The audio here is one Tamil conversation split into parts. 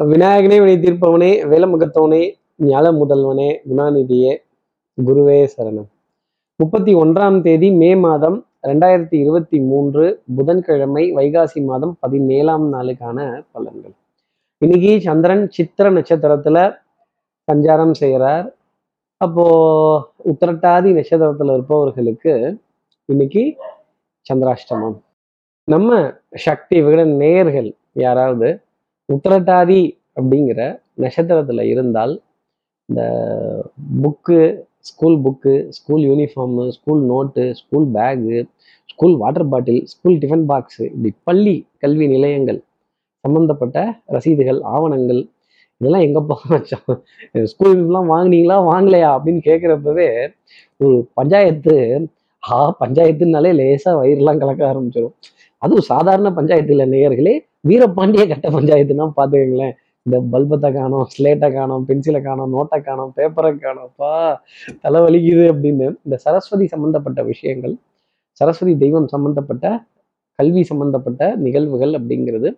விநாயகனே வினை தீர்ப்பவனே வேலமுகத்தவனே ஞால முதல்வனே குணாநிதியே குருவே சரணம். முப்பத்தி ஒன்றாம் தேதி மே மாதம் ரெண்டாயிரத்தி இருபத்தி மூன்று புதன்கிழமை வைகாசி மாதம் பதினேழாம் நாளுக்கான பலன்கள். இன்னைக்கு சந்திரன் சித்திர நட்சத்திரத்துல சஞ்சாரம் செய்கிறார் அப்போ உத்திரட்டாதி நட்சத்திரத்துல இருப்பவர்களுக்கு இன்னைக்கு சந்திராஷ்டமம். நம்ம சக்தி விகட நேயர்கள் யாராவது உத்திரட்டாதி அப்படிங்கிற நட்சத்திரத்தில் இருந்தால் இந்த book school book school uniform school note school bag school water bottle school tiffin box இப்படி பள்ளி கல்வி நிலையங்கள் சம்பந்தப்பட்ட ரசீதுகள் ஆவணங்கள் இதெல்லாம் எங்கப்பா வச்சோம் யூனிஃபார்ம் வாங்குனீங்களா வாங்கலையா அப்படின்னு கேட்குறப்பவே ஒரு பஞ்சாயத்து ஆ பஞ்சாயத்துனாலே லேசாக வயிறுலாம் கலக்க ஆரம்பிச்சிடும் அதுவும் சாதாரண பஞ்சாயத்தில் நேயர்களே வீரபாண்டிய கட்ட பஞ்சாயத்துனா பார்த்துக்கங்களேன் இந்த பல்பத்தை காணோம் ஸ்லேட்டை காணோம் பென்சிலை காணோம் நோட்டை காணோம் பேப்பரை காணோம்ப்பா தலை வலிக்குது அப்படின்னு. இந்த சரஸ்வதி சம்பந்தப்பட்ட விஷயங்கள் சரஸ்வதி தெய்வம் சம்பந்தப்பட்ட கல்வி சம்பந்தப்பட்ட நிகழ்வுகள் அப்படிங்கிறது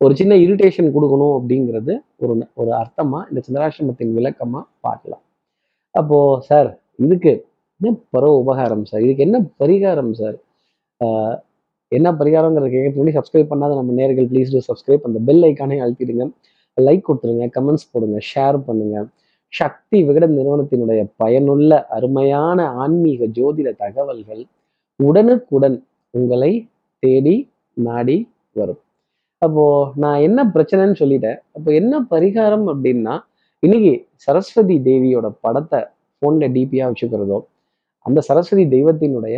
ஒரு சின்ன இரிட்டேஷன் கொடுக்கணும் அப்படிங்கிறது ஒரு ஒரு அர்த்தமா இந்த சந்திராசிரமத்தின் விளக்கமா பார்க்கலாம். அப்போ சார் இதுக்கு என்ன பரவ உபகாரம் சார் இதுக்கு என்ன பரிகாரம் சார் என்ன பரிகாரங்கிறது கேட்கறதுக்கு முன்னாடி சப்ஸ்கிரைப் பண்ணாத நம்ம நேர்கள் ப்ளீஸ் டூ சப்ஸ்கிரைப் அந்த பெல் ஐக்கானே அழுத்திடுங்க. லைக் கொடுத்துருங்க கமெண்ட்ஸ் போடுங்க ஷேர் பண்ணுங்க. சக்தி விகடன் நிறுவனத்தினுடைய பயனுள்ள அருமையான ஆன்மீக ஜோதிட தகவல்கள் உடனுக்குடன் உங்களை தேடி நாடி வரும். அப்போ நான் என்ன பிரச்சனைன்னு சொல்லிட்டேன். அப்போ என்ன பரிகாரம் அப்படின்னா இன்னைக்கு சரஸ்வதி தேவியோட படத்தை ஃபோனில் டிபியா வச்சுக்கிறதோ அந்த சரஸ்வதி தெய்வத்தினுடைய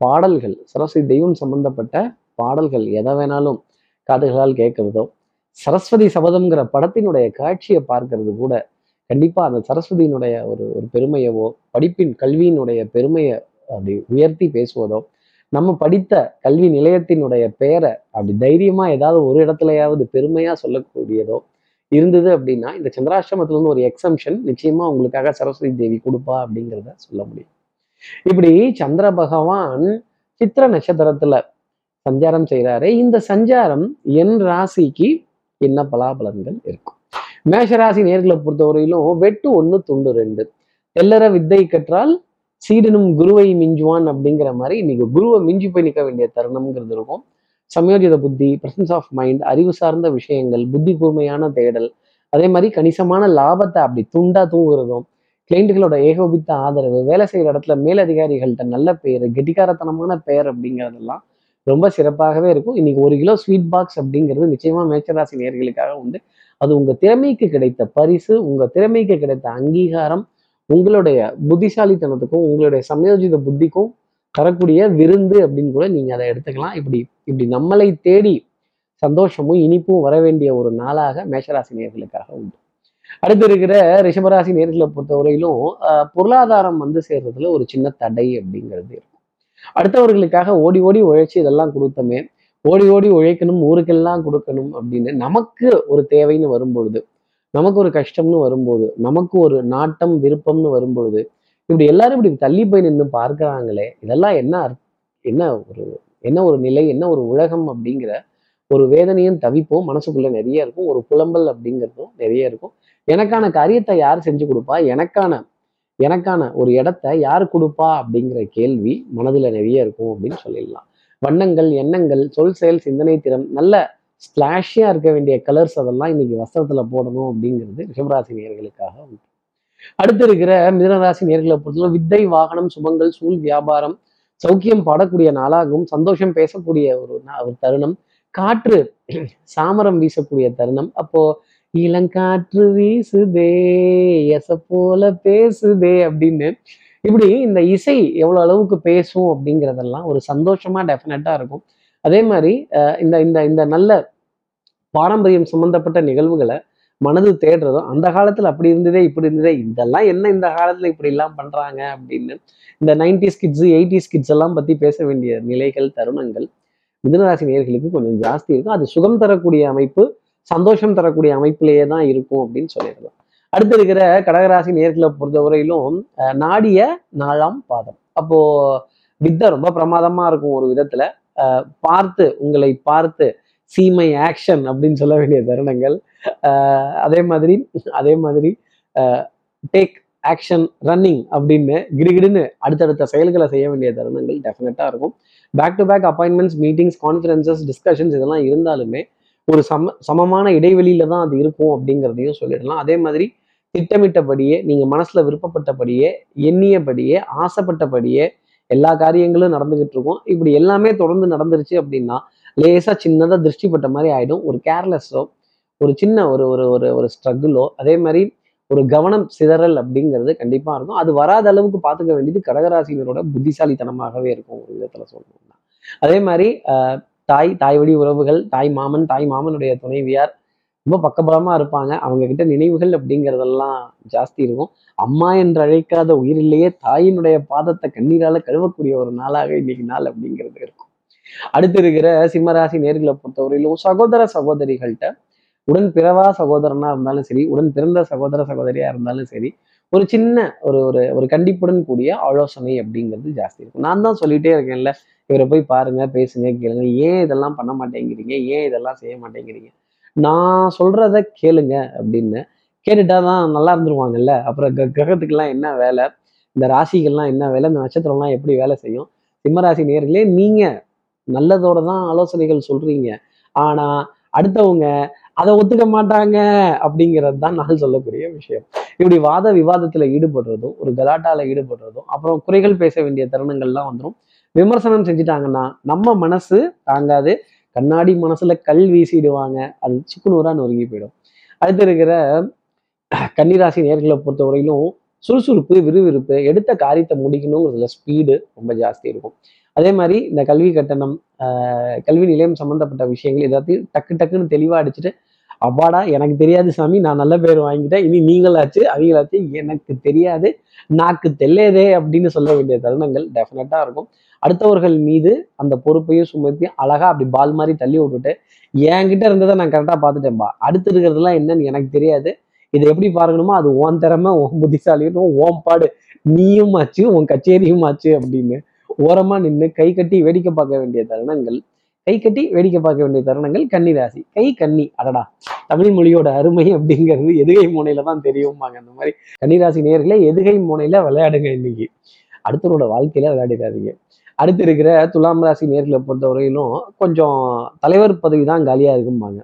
பாடல்கள் சரஸ்வதி தெய்வம் சம்பந்தப்பட்ட பாடல்கள் எதை வேணாலும் காதுகளால் கேட்கறதோ சரஸ்வதி சபதம்ங்கிற படத்தினுடைய காட்சியை பார்க்கறது கூட கண்டிப்பா அந்த சரஸ்வதியினுடைய ஒரு ஒரு பெருமையவோ படிப்பின் கல்வியினுடைய பெருமையை அப்படி உயர்த்தி பேசுவதோ நம்ம படித்த கல்வி நிலையத்தினுடைய பெயரை அப்படி தைரியமா ஏதாவது ஒரு இடத்துலயாவது பெருமையா சொல்லக்கூடியதோ இருந்தது அப்படின்னா இந்த சந்திராஷ்டிரமத்துல இருந்து ஒரு எக்ஸம்ஷன் நிச்சயமா உங்களுக்காக சரஸ்வதி தேவி கொடுப்பா அப்படிங்கிறத சொல்ல முடியும். இப்படி சந்திர பகவான் சித்திர நட்சத்திரத்துல சஞ்சாரம் செய்கிறாரு இந்த சஞ்சாரம் என் ராசிக்கு என்ன பலாபலன்கள் இருக்கும்? மேஷராசி நேர்களை பொறுத்தவரையிலும் வெட்டு ஒண்ணு துண்டு ரெண்டு. தெல்லற வித்தை கற்றால் சீடனும் குருவை மிஞ்சுவான் அப்படிங்கிற மாதிரி இன்னைக்கு குருவை மிஞ்சி போய் நிற்க வேண்டிய தருணம்ங்கிறது இருக்கும். சமயோஜித புத்தி பிரசன்ஸ் ஆஃப் மைண்ட் அறிவு சார்ந்த விஷயங்கள் புத்தி கூர்மையான தேடல் அதே மாதிரி கணிசமான லாபத்தை அப்படி துண்டா தூங்குறதும் கிளைண்ட்டுகளோட ஏகோபித்த ஆதரவு வேலை செய்கிற இடத்துல மேலதிகாரிகள்கிட்ட நல்ல பெயர் கெட்டிக்காரத்தனமான பெயர் அப்படிங்கிறதெல்லாம் ரொம்ப சிறப்பாகவே இருக்கும். இன்னைக்கு ஒரு கிலோ ஸ்வீட் பாக்ஸ் அப்படிங்கிறது நிச்சயமா மேச்சராசி நேர்களுக்காக உண்டு. அது உங்க திறமைக்கு கிடைத்த பரிசு உங்க திறமைக்கு கிடைத்த அங்கீகாரம் உங்களுடைய புத்திசாலித்தனத்துக்கும் உங்களுடைய சமயோஜித புத்திக்கும் தரக்கூடிய விருந்து அப்படின்னு கூட நீங்க அதை எடுத்துக்கலாம். இப்படி இப்படி நம்மளை தேடி சந்தோஷமும் இனிப்பும் வர வேண்டிய ஒரு நாளாக மேஷராசி நேர்களுக்காக உண்டு. அடுத்து இருக்கிற ரிஷபராசி நேர்களை பொறுத்தவரையிலும் பொருளாதாரம் வந்து சேர்றதுல ஒரு சின்ன தடை அப்படிங்கிறது இருக்கும். அடுத்தவர்களுக்காக ஓடி ஓடி உழைச்சி இதெல்லாம் கொடுத்தோமே ஓடி ஓடி உழைக்கணும் ஊருக்கெல்லாம் கொடுக்கணும் அப்படின்னு நமக்கு ஒரு தேவைன்னு வரும்பொழுது நமக்கு ஒரு கஷ்டம்னு வரும்போது நமக்கு ஒரு நாட்டம் விருப்பம்னு வரும்பொழுது இப்படி எல்லாரும் இப்படி தள்ளி போய் நின்று பார்க்குறாங்களே இதெல்லாம் என்ன என்ன ஒரு என்ன ஒரு நிலை என்ன ஒரு உலகம் அப்படிங்கிற ஒரு வேதனையும் தவிப்பும் மனசுக்குள்ள நிறைய இருக்கும் ஒரு புலம்பல் அப்படிங்கிறதும் நிறைய இருக்கும். எனக்கான காரியத்தை யார் செஞ்சு கொடுப்பா? எனக்கான எனக்கான ஒரு இடத்த யார் கொடுப்பா? அப்படிங்கிற கேள்வி மனதுல நிறைய இருக்கும் அப்படின்னு சொல்லிடலாம். வண்ணங்கள் எண்ணங்கள் சொல் செயல் சிந்தனை திறன் நல்ல ஸ்லாஷியாக இருக்க வேண்டிய கலர்ஸ் அதெல்லாம் இன்னைக்கு வஸ்திரத்துல போடணும் அப்படிங்கிறது ரிஷபராசி நேர்களுக்காக உண்டு. அடுத்து இருக்கிற மிதனராசி நேர்களை பொறுத்தவரை வித்தை வாகனம் சுமங்கள் சூழ் வியாபாரம் சௌக்கியம் பாடக்கூடிய நாளாகவும் சந்தோஷம் பேசக்கூடிய ஒரு ஒரு தருணம் காற்று சாமரம் வீசக்கூடிய தருணம். அப்போ இளங்காற்று வீசுதே எச போல பேசுதே அப்படின்னு இப்படி இந்த இசை எவ்வளவு அளவுக்கு பேசும் அப்படிங்கிறதெல்லாம் ஒரு சந்தோஷமா டெஃபினட்டா இருக்கும். அதே மாதிரி இந்த இந்த இந்த நல்ல பாரம்பரியம் சம்பந்தப்பட்ட நிகழ்வுகளை மனது தேடுறதும் அந்த காலத்துல அப்படி இருந்ததே இப்படி இருந்ததே இதெல்லாம் என்ன இந்த காலத்துல இப்படி எல்லாம் பண்றாங்க அப்படின்னு இந்த நைன்டிஸ் கிட்ஸ் எயிட்டிஸ் கிட்ஸ் எல்லாம் பத்தி பேச வேண்டிய நிலைகள் தருணங்கள் மிதனராசி நேர்களுக்கு கொஞ்சம் ஜாஸ்தி இருக்கும். அது சுகம் தரக்கூடிய அமைப்பு சந்தோஷம் தரக்கூடிய அமைப்பிலேயே தான் இருக்கும் அப்படின்னு சொல்லிடலாம். அடுத்து இருக்கிற கடகராசி நேர்களை பொறுத்தவரையிலும் நாடிய நாலாம் பாதம். அப்போ வித்தை ரொம்ப பிரமாதமா இருக்கும் ஒரு விதத்துல. அஹ், பார்த்து உங்களை பார்த்து சீமை ஆக்ஷன் அப்படின்னு சொல்ல வேண்டிய தருணங்கள். அதே மாதிரி அதே மாதிரி டேக் ஆக்ஷன் ரன்னிங் அப்படின்னு கிடுகிடுன்னு அடுத்தடுத்த செயல்களை செய்ய வேண்டிய தருணங்கள் டெஃபினட்டாக இருக்கும். Back to back appointments meetings conferences discussions இதெல்லாம் இருந்தாலுமே ஒரு சம சமமான இடைவெளியில தான் அது இருக்கும் அப்படிங்கிறதையும் சொல்லிடலாம். அதே மாதிரி திட்டமிட்டபடியே நீங்கள் மனசில் விருப்பப்பட்டபடியே எண்ணியபடியே ஆசைப்பட்டபடியே எல்லா காரியங்களும் நடந்துகிட்டு இருக்கும். இப்படி எல்லாமே தொடர்ந்து நடந்துருச்சு அப்படின்னா லேசாக சின்னதாக திருஷ்டிப்பட்ட மாதிரி ஆகிடும் ஒரு கேர்லெஸ்ஸோ ஒரு சின்ன ஒரு ஒரு ஒரு ஒரு ஸ்ட்ரகிளோ அதே மாதிரி ஒரு கவனம் சிதறல் அப்படிங்கிறது கண்டிப்பாக இருக்கும். அது வராத அளவுக்கு பார்த்துக்க வேண்டியது கடகராசினரோட புத்திசாலித்தனமாகவே இருக்கும் ஒரு விதத்தில் சொல்லணும்னா. அதே மாதிரி தாய் தாய் வழி உறவுகள் தாய் மாமன் தாய் மாமனுடைய துணைவியார் ரொம்ப பக்கபலமாக இருப்பாங்க. அவங்க கிட்ட நினைவுகள் அப்படிங்கிறதெல்லாம் ஜாஸ்தி இருக்கும். அம்மா என்று அழைக்காத உயிரிலேயே தாயினுடைய பாதத்தை கண்ணீரால கழுவக்கூடிய ஒரு நாளாக இன்னைக்கு நாள் அப்படிங்கிறது இருக்கும். அடுத்து இருக்கிற சிம்மராசி நேர்களை பொறுத்தவரையிலும் சகோதர சகோதரிகள்கிட்ட உடன் பிறவா சகோதரனா இருந்தாலும் சரி உடன் பிறந்த சகோதர சகோதரியா இருந்தாலும் சரி ஒரு சின்ன ஒரு ஒரு ஒரு கண்டிப்புடன் கூடிய ஆலோசனை அப்படிங்கிறது ஜாஸ்தி இருக்கும். நான் தான் சொல்லிட்டே இருக்கேன்ல இவரை போய் பாருங்க பேசுங்க கேளுங்க. ஏன் இதெல்லாம் பண்ண மாட்டேங்கிறீங்க? ஏன் இதெல்லாம் செய்ய மாட்டேங்கிறீங்க? நான் சொல்றத கேளுங்க அப்படின்னு கேட்டுட்டா தான் நல்லா இருந்துருவாங்கல்ல. அப்புறம் கிரகத்துக்கெல்லாம் என்ன வேலை? இந்த ராசிகள்லாம் என்ன வேலை? இந்த நட்சத்திரம்லாம் எப்படி வேலை செய்யும்? சிம்மராசி நேர்களே நீங்க நல்லதோட தான் ஆலோசனைகள் சொல்றீங்க. ஆனா அடுத்தவங்க அதை ஒத்துக்க மாட்டாங்க அப்படிங்கிறது தான் நான் சொல்லக்கூடிய விஷயம். இப்படி வாத விவாதத்துல ஈடுபடுறதும் ஒரு கலாட்டால ஈடுபடுறதும் அப்புறம் குறைகள் பேச வேண்டிய தருணங்கள்லாம் வந்துடும் விமர்சனம் செஞ்சுட்டாங்கன்னா நம்ம மனசு தாங்காது. கண்ணாடி மனசுல கல் வீசிடுவாங்க. அது சிக்குனூரா நொறுங்கி போயிடும். அடுத்து இருக்கிற கன்னிராசி நேர்களை பொறுத்தவரையிலும் சுறுசுறுப்பு விறுவிறுப்பு எடுத்த காரியத்தை முடிக்கணுங்கிறதுல ஸ்பீடு ரொம்ப ஜாஸ்தி இருக்கும். அதே மாதிரி இந்த கல்வி கட்டணம் கல்வி நிலையம் சம்மந்தப்பட்ட விஷயங்கள் எல்லாத்தையும் டக்கு டக்குன்னு தெளிவாக அடிச்சுட்டு அப்பாடா எனக்கு தெரியாது சாமி நான் நல்ல பேர் வாங்கிட்டேன் இனி நீங்களாச்சு அவங்களாச்சு எனக்கு தெரியாது நாக்கு தெல்லேதே அப்படின்னு சொல்ல வேண்டிய தருணங்கள் டெஃபினட்டாக இருக்கும். அடுத்தவர்கள் மீது அந்த பொறுப்பையும் சுமத்தி அழகாக அப்படி பால் மாதிரி தள்ளி விட்டுட்டு என்கிட்ட இருந்ததை நான் கரெக்டாக பார்த்துட்டேன்பா. அடுத்து இருக்கிறதுலாம் என்னன்னு எனக்கு தெரியாது. இதை எப்படி பார்க்கணுமோ அது ஓன் திறமை ஓன் புத்திசாலியும் ஓன் பாடு. நீயும் ஆச்சு உன் கச்சேரியும் ஆச்சு அப்படின்னு ஓரமா நின்று கை கட்டி வேடிக்கை பார்க்க வேண்டிய தருணங்கள் கை கட்டி வேடிக்கை பார்க்க வேண்டிய தருணங்கள் கன்னிராசி. கை கன்னி அடடா தமிழ் மொழியோட அருமை அப்படிங்கிறது எதுகை மூனையில தான் தெரியுமாங்க. அந்த மாதிரி கன்னிராசி நேர்களை எதுகை மூனையில விளையாடுங்க இன்னைக்கு. அடுத்தவரோட வாழ்க்கையில விளையாடிடாதீங்க. அடுத்து இருக்கிற துலாம் ராசி நேர்களை பொறுத்தவரையிலும் கொஞ்சம் தலைவர் பதவி தான் காலியா இருக்கும்பாங்க.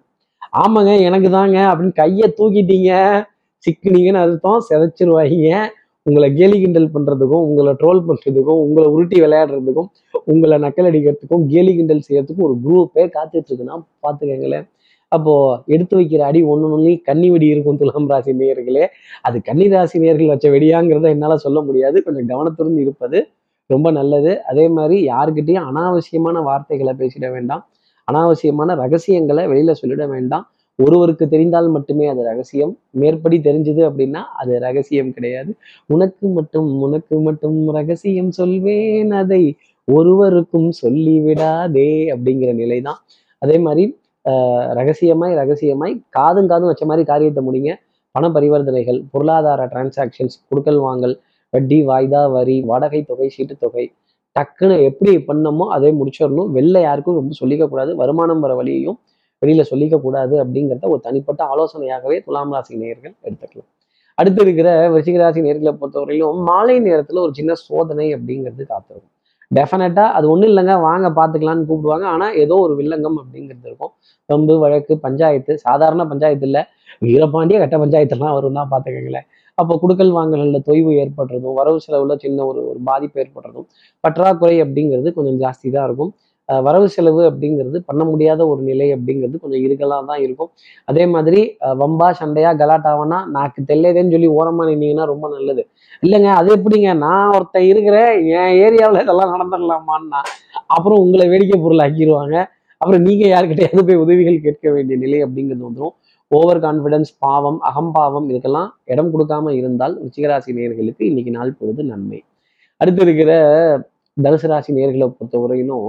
ஆமாங்க எனக்கு தாங்க அப்படின்னு கையை தூக்கிட்டீங்க. சிக்கினீங்கன்னு அர்த்தம் செதைச்சிருவாங்க உங்களை கேலி கிண்டல் பண்றதுக்கும் உங்களை ட்ரோல் பண்றதுக்கும் உங்களை உருட்டி விளையாடுறதுக்கும் உங்களை நக்கல் அடிக்கிறதுக்கும் கேலி கிண்டல் செய்யறதுக்கும் ஒரு குரூப்பே காத்துட்டு இருக்குன்னா பாத்துக்கங்களேன் அப்போ எடுத்து வைக்கிற அடி ஒன்று ஒன்று கன்னி வெடி இருக்கும் துலாம் ராசி நேயர்களே. அது கன்னி ராசி நேர்கள் வச்ச வெடியாங்கிறத என்னால் சொல்ல முடியாது. கொஞ்சம் கவனத்துடன் இருப்பது ரொம்ப நல்லது. அதே மாதிரி யாருக்கிட்டேயும் அனாவசியமான வார்த்தைகளை பேசிட வேண்டாம். அனாவசியமான ரகசியங்களை வெளியில சொல்லிட வேண்டாம். ஒருவருக்கு தெரிந்தால் மட்டுமே அது ரகசியம். மேற்படி தெரிஞ்சது அப்படின்னா அது ரகசியம் கிடையாது. உனக்கு மட்டும் உனக்கு மட்டும் ரகசியம் சொல்வேன் அதை ஒருவருக்கும் சொல்லிவிடாதே அப்படிங்கிற நிலை தான் அதே மாதிரி ரகசியமாய் ரகசியமாய் காதும் காதும் வச்ச மாதிரி காரியத்தை முடிங்க. பண பரிவர்த்தனைகள் பொருளாதார டிரான்சாக்ஷன்ஸ் கொடுக்கல் வாங்கல் வட்டி வாய்தா வரி வாடகை தொகை சீட்டு தொகை டக்குன்னு எப்படி பண்ணமோ அதே முடிச்சிடணும். வெளில யாருக்கும் ரொம்ப சொல்லிக்க கூடாது வருமானம் வர வழியையும் வெளியில சொல்லிக்கக்கூடாது அப்படிங்கிறத ஒரு தனிப்பட்ட ஆலோசனையாகவே துலாம் ராசி நேர்கள் எடுத்துக்கலாம். அடுத்து இருக்கிற விருச்சிக ராசி நேர்களை பொறுத்தவரையிலும் மாலை நேரத்தில் ஒரு சின்ன சோதனை அப்படிங்கிறது காத்திருக்கும். டெஃபினட்டாக அது ஒன்றும் இல்லைங்க. வாங்க பார்த்துக்கலான்னு கூப்பிடுவாங்க. ஆனால் ஏதோ ஒரு வில்லங்கம் அப்படிங்கிறது இருக்கும். ரொம்ப வழக்கு பஞ்சாயத்து சாதாரண பஞ்சாயத்து இல்லை. வீரபாண்டிய கட்ட பஞ்சாயத்துலாம் வரும்னா பார்த்துக்கங்களேன். அப்போ குடுக்கல் வாங்கல்களில் தொய்வு ஏற்படுறதும் வரவு செலவுல சின்ன ஒரு ஒரு பாதிப்பு ஏற்படுறதும் பற்றாக்குறை அப்படிங்கிறது கொஞ்சம் ஜாஸ்தி தான் இருக்கும். வரவு செலவு அப்படிங்கிறது பண்ண முடியாத ஒரு நிலை அப்படிங்கிறது கொஞ்சம் இருக்கலாக தான் இருக்கும். அதே மாதிரி வம்பா சண்டையா கலாட்டாவனா நாக்கு தெல்லையதேன்னு சொல்லி ஓரமா நின்னீங்கன்னா ரொம்ப நல்லது. இல்லைங்க அது எப்படிங்க? நான் ஒருத்தன் இருக்கிறேன் என் ஏரியாவில் இதெல்லாம் நடந்துடலாமான்னா அப்புறம் உங்களை வேடிக்கை பொருள் ஆக்கிடுவாங்க அப்புறம் நீங்கள் யாருக்கிட்டையாவது போய் உதவிகள் கேட்க வேண்டிய நிலை அப்படிங்கிறது வந்துடும் ஓவர் கான்ஃபிடன்ஸ் பாவம் அகம்பாவம் இதுக்கெல்லாம் இடம் கொடுக்காம இருந்தால் ருச்சிகராசி நேர்களுக்கு இன்னைக்கு நாள் பொழுது நன்மை. அடுத்து இருக்கிற தனுசு ராசி நேர்களை பொறுத்தவரையிலும்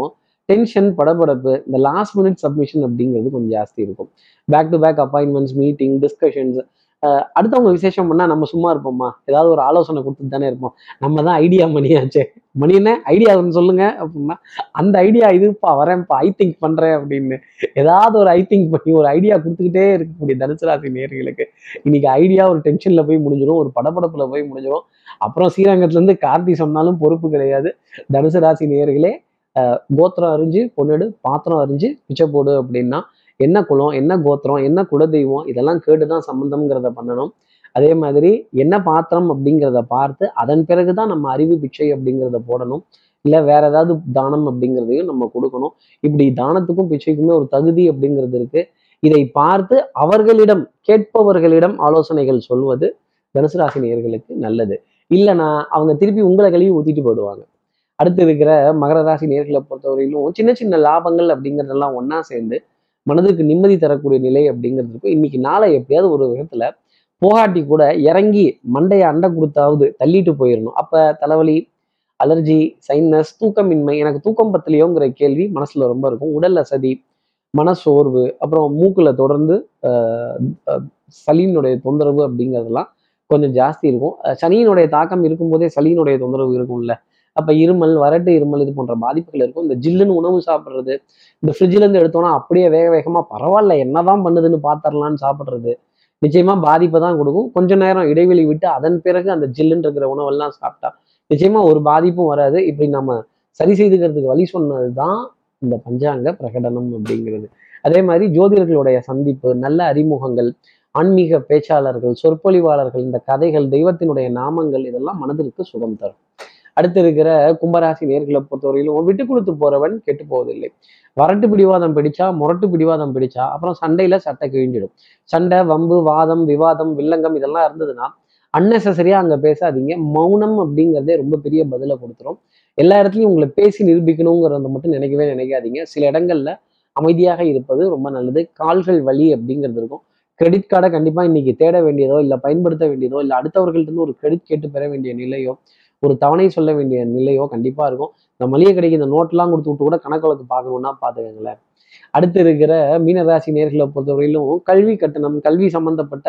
டென்ஷன் படபடப்பு இந்த லாஸ்ட் மினிட் சப்மிஷன் அப்படிங்கிறது கொஞ்சம் ஜாஸ்தி இருக்கும். Back to back appointments meeting discussions அடுத்தவங்க விசேஷம் பண்ணா நம்ம சும்மா இருப்போமா? ஏதாவது ஒரு ஆலோசனை கொடுத்துட்டு தானே இருப்போம். நம்ம தான் ஐடியா மணியாச்சே. மணி என்ன? ஐடியா சொல்லுங்க அப்படின்னா அந்த ஐடியா இதுப்பா வரேன்ப்பா ஐ திங்க் பண்றேன் அப்படின்னு. ஏதாவது ஒரு ஐ திங்க் பண்ணி ஒரு ஐடியா கொடுத்துக்கிட்டே இருக்கக்கூடிய தனுசு ராசி நேர்களுக்கு இன்னைக்கு ஐடியா ஒரு டென்ஷன்ல போய் முடிஞ்சிடும் ஒரு படப்படப்பில் போய் முடிஞ்சிடும் அப்புறம் ஸ்ரீரங்கத்துல இருந்து கார்த்தி சொன்னாலும் பொறுப்பு கிடையாது. தனுசு ராசி நேர்களே கோத்திரம் அறிஞ்சு பொன்னெடு பாத்திரம் அறிஞ்சு பிச்சை போடு அப்படின்னா என்ன குலம் என்ன கோத்திரம் என்ன குலதெய்வம் இதெல்லாம் கேட்டு தான் சம்மந்தம்ங்கிறத பண்ணணும். அதே மாதிரி என்ன பாத்திரம் அப்படிங்கிறத பார்த்து அதன் பிறகு தான் நம்ம அறிவு பிச்சை அப்படிங்கிறத போடணும். இல்லை வேற ஏதாவது தானம் அப்படிங்கிறதையும் நம்ம கொடுக்கணும். இப்படி தானத்துக்கும் பிச்சைக்குமே ஒரு தகுதி அப்படிங்கிறது இருக்கு. இதை பார்த்து அவர்களிடம் கேட்பவர்களிடம் ஆலோசனைகள் சொல்வது தனுசு ராசி நேர்களுக்கு நல்லது. இல்லைன்னா அவங்க திருப்பி உங்களை கழுவி ஊத்திட்டு போயிடுவாங்க. அடுத்து இருக்கிற மகர ராசி நேர்களை பொறுத்தவரையிலும் சின்ன சின்ன லாபங்கள் அப்படிங்கிறதெல்லாம் ஒன்னா சேர்ந்து மனதுக்கு நிம்மதி தரக்கூடிய நிலை அப்படிங்கிறது இருக்கும். இன்னைக்கு நாளை எப்படியாவது ஒரு விதத்துல போகாட்டி கூட இறங்கி மண்டையை அண்டை கொடுத்தாவது தள்ளிட்டு போயிடணும் அப்ப தலைவலி அலர்ஜி சைனஸ் தூக்கமின்மை எனக்கு தூக்கம் பத்தலையோங்கிற கேள்வி மனசுல ரொம்ப இருக்கும். உடல் அசதி மனசோர்வு அப்புறம் மூக்கில் தொடர்ந்து சளியினுடைய தொந்தரவு அப்படிங்கிறதெல்லாம் கொஞ்சம் ஜாஸ்தி இருக்கும். சனியினுடைய தாக்கம் இருக்கும்போதே சளியினுடைய தொந்தரவு இருக்கும்ல. அப்ப இருமல் வறட்டு இருமல் இது போன்ற பாதிப்புகள் இருக்கும். இந்த ஜில்லுன்னு உணவு சாப்பிட்றது இந்த ஃப்ரிட்ஜ்ல இருந்து எடுத்தோம்னா அப்படியே வேக வேகமா பரவாயில்ல என்னதான் பண்ணுதுன்னு பாத்திரலான்னு சாப்பிட்றது நிச்சயமா பாதிப்பை தான் கொடுக்கும். கொஞ்ச நேரம் இடைவெளி விட்டு அதன் பிறகு அந்த ஜில்லுன்னு இருக்கிற உணவெல்லாம் சாப்பிட்டா நிச்சயமா ஒரு பாதிப்பும் வராது. இப்படி நம்ம சரி செய்துக்கிறதுக்கு வழி சொன்னது தான் இந்த பஞ்சாங்க பிரகடனம் அப்படிங்கிறது. அதே மாதிரி ஜோதிடர்களுடைய சந்திப்பு நல்ல அறிமுகங்கள் ஆன்மீக பேச்சாளர்கள் சொற்பொழிவாளர்கள் இந்த கதைகள் தெய்வத்தினுடைய நாமங்கள் இதெல்லாம் மனதிற்கு சுகம் தரும். அடுத்து இருக்கிற கும்பராசி நேர்களை பொறுத்தவரையிலும் விட்டு கொடுத்து போறவன் கெட்டு போவதில்லை. வரட்டு பிடிவாதம் பிடிச்சா முரட்டு பிடிவாதம் பிடிச்சா அப்புறம் சண்டையில சட்டை கிழிஞ்சிடும். சண்டை வம்பு வாதம் விவாதம் வில்லங்கம் இதெல்லாம் இருந்ததுன்னா அன்னெசரியா அங்க பேசாதீங்க. மௌனம் அப்படிங்கிறதே ரொம்ப பெரிய பதிலை கொடுத்துரும். எல்லா இடத்துலையும் உங்களை பேசி நிரூபிக்கணுங்கிறத மட்டும் நினைக்கவே நினைக்காதீங்க. சில இடங்கள்ல அமைதியாக இருப்பது ரொம்ப நல்லது. கால்கள் வலி அப்படிங்கிறது இருக்கும். கிரெடிட் கார்டை கண்டிப்பா இன்னைக்கு தேட வேண்டியதோ இல்லை பயன்படுத்த வேண்டியதோ இல்லை அடுத்தவர்கள்ட்ட இருந்து ஒரு கிரெடிட் கேட்டு பெற வேண்டிய நிலையோ ஒரு தவணை சொல்ல வேண்டிய நிலையோ கண்டிப்பாக இருக்கும். இந்த மளிகை கடைக்கு இந்த நோட்லாம் கொடுத்து விட்டு கூட கணக்கு வழக்கு பார்க்கணும்னா பார்த்துக்கங்களேன். அடுத்து இருக்கிற மீனராசி நேர்களை பொறுத்தவரையிலும் கல்வி கட்டணம் கல்வி சம்பந்தப்பட்ட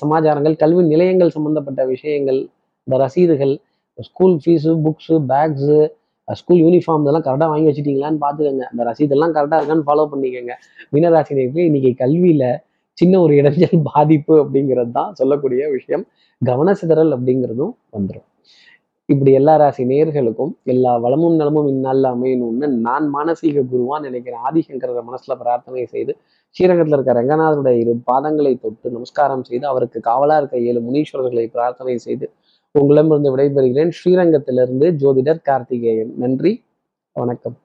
சமாச்சாரங்கள் கல்வி நிலையங்கள் சம்பந்தப்பட்ட விஷயங்கள் இந்த ரசீதுகள் school fees books bags school uniform இதெல்லாம் கரெக்டாக வாங்கி வச்சுட்டீங்களான்னு பார்த்துக்கோங்க. அந்த ரசீதெல்லாம் கரெக்டாக இருக்கான்னு ஃபாலோ பண்ணிக்கோங்க. மீனராசி நேர்களுக்கு இன்னைக்கு கல்வியில் சின்ன ஒரு இடைஞ்சல் பாதிப்பு அப்படிங்கிறது தான் சொல்லக்கூடிய விஷயம். கவனசிதறல் அப்படிங்கிறதும் வந்துடும் இப்படி எல்லா ராசி நேர்களுக்கும் எல்லா வளமும் நலமும் இந்நாளில் அமையணும்னு நான் மானசீக குருவான் நினைக்கிறேன். ஆதிசங்கர மனசுல பிரார்த்தனை செய்து ஸ்ரீரங்கத்தில் இருக்க ரங்கநாதருடைய இரு பாதங்களை தொட்டு நமஸ்காரம் செய்து அவருக்கு காவலா இருக்க ஏழு முனீஸ்வரர்களை பிரார்த்தனை செய்து உங்களிடமிருந்து விடைபெறுகிறேன். ஸ்ரீரங்கத்திலிருந்து ஜோதிடர் கார்த்திகேயன். நன்றி வணக்கம்.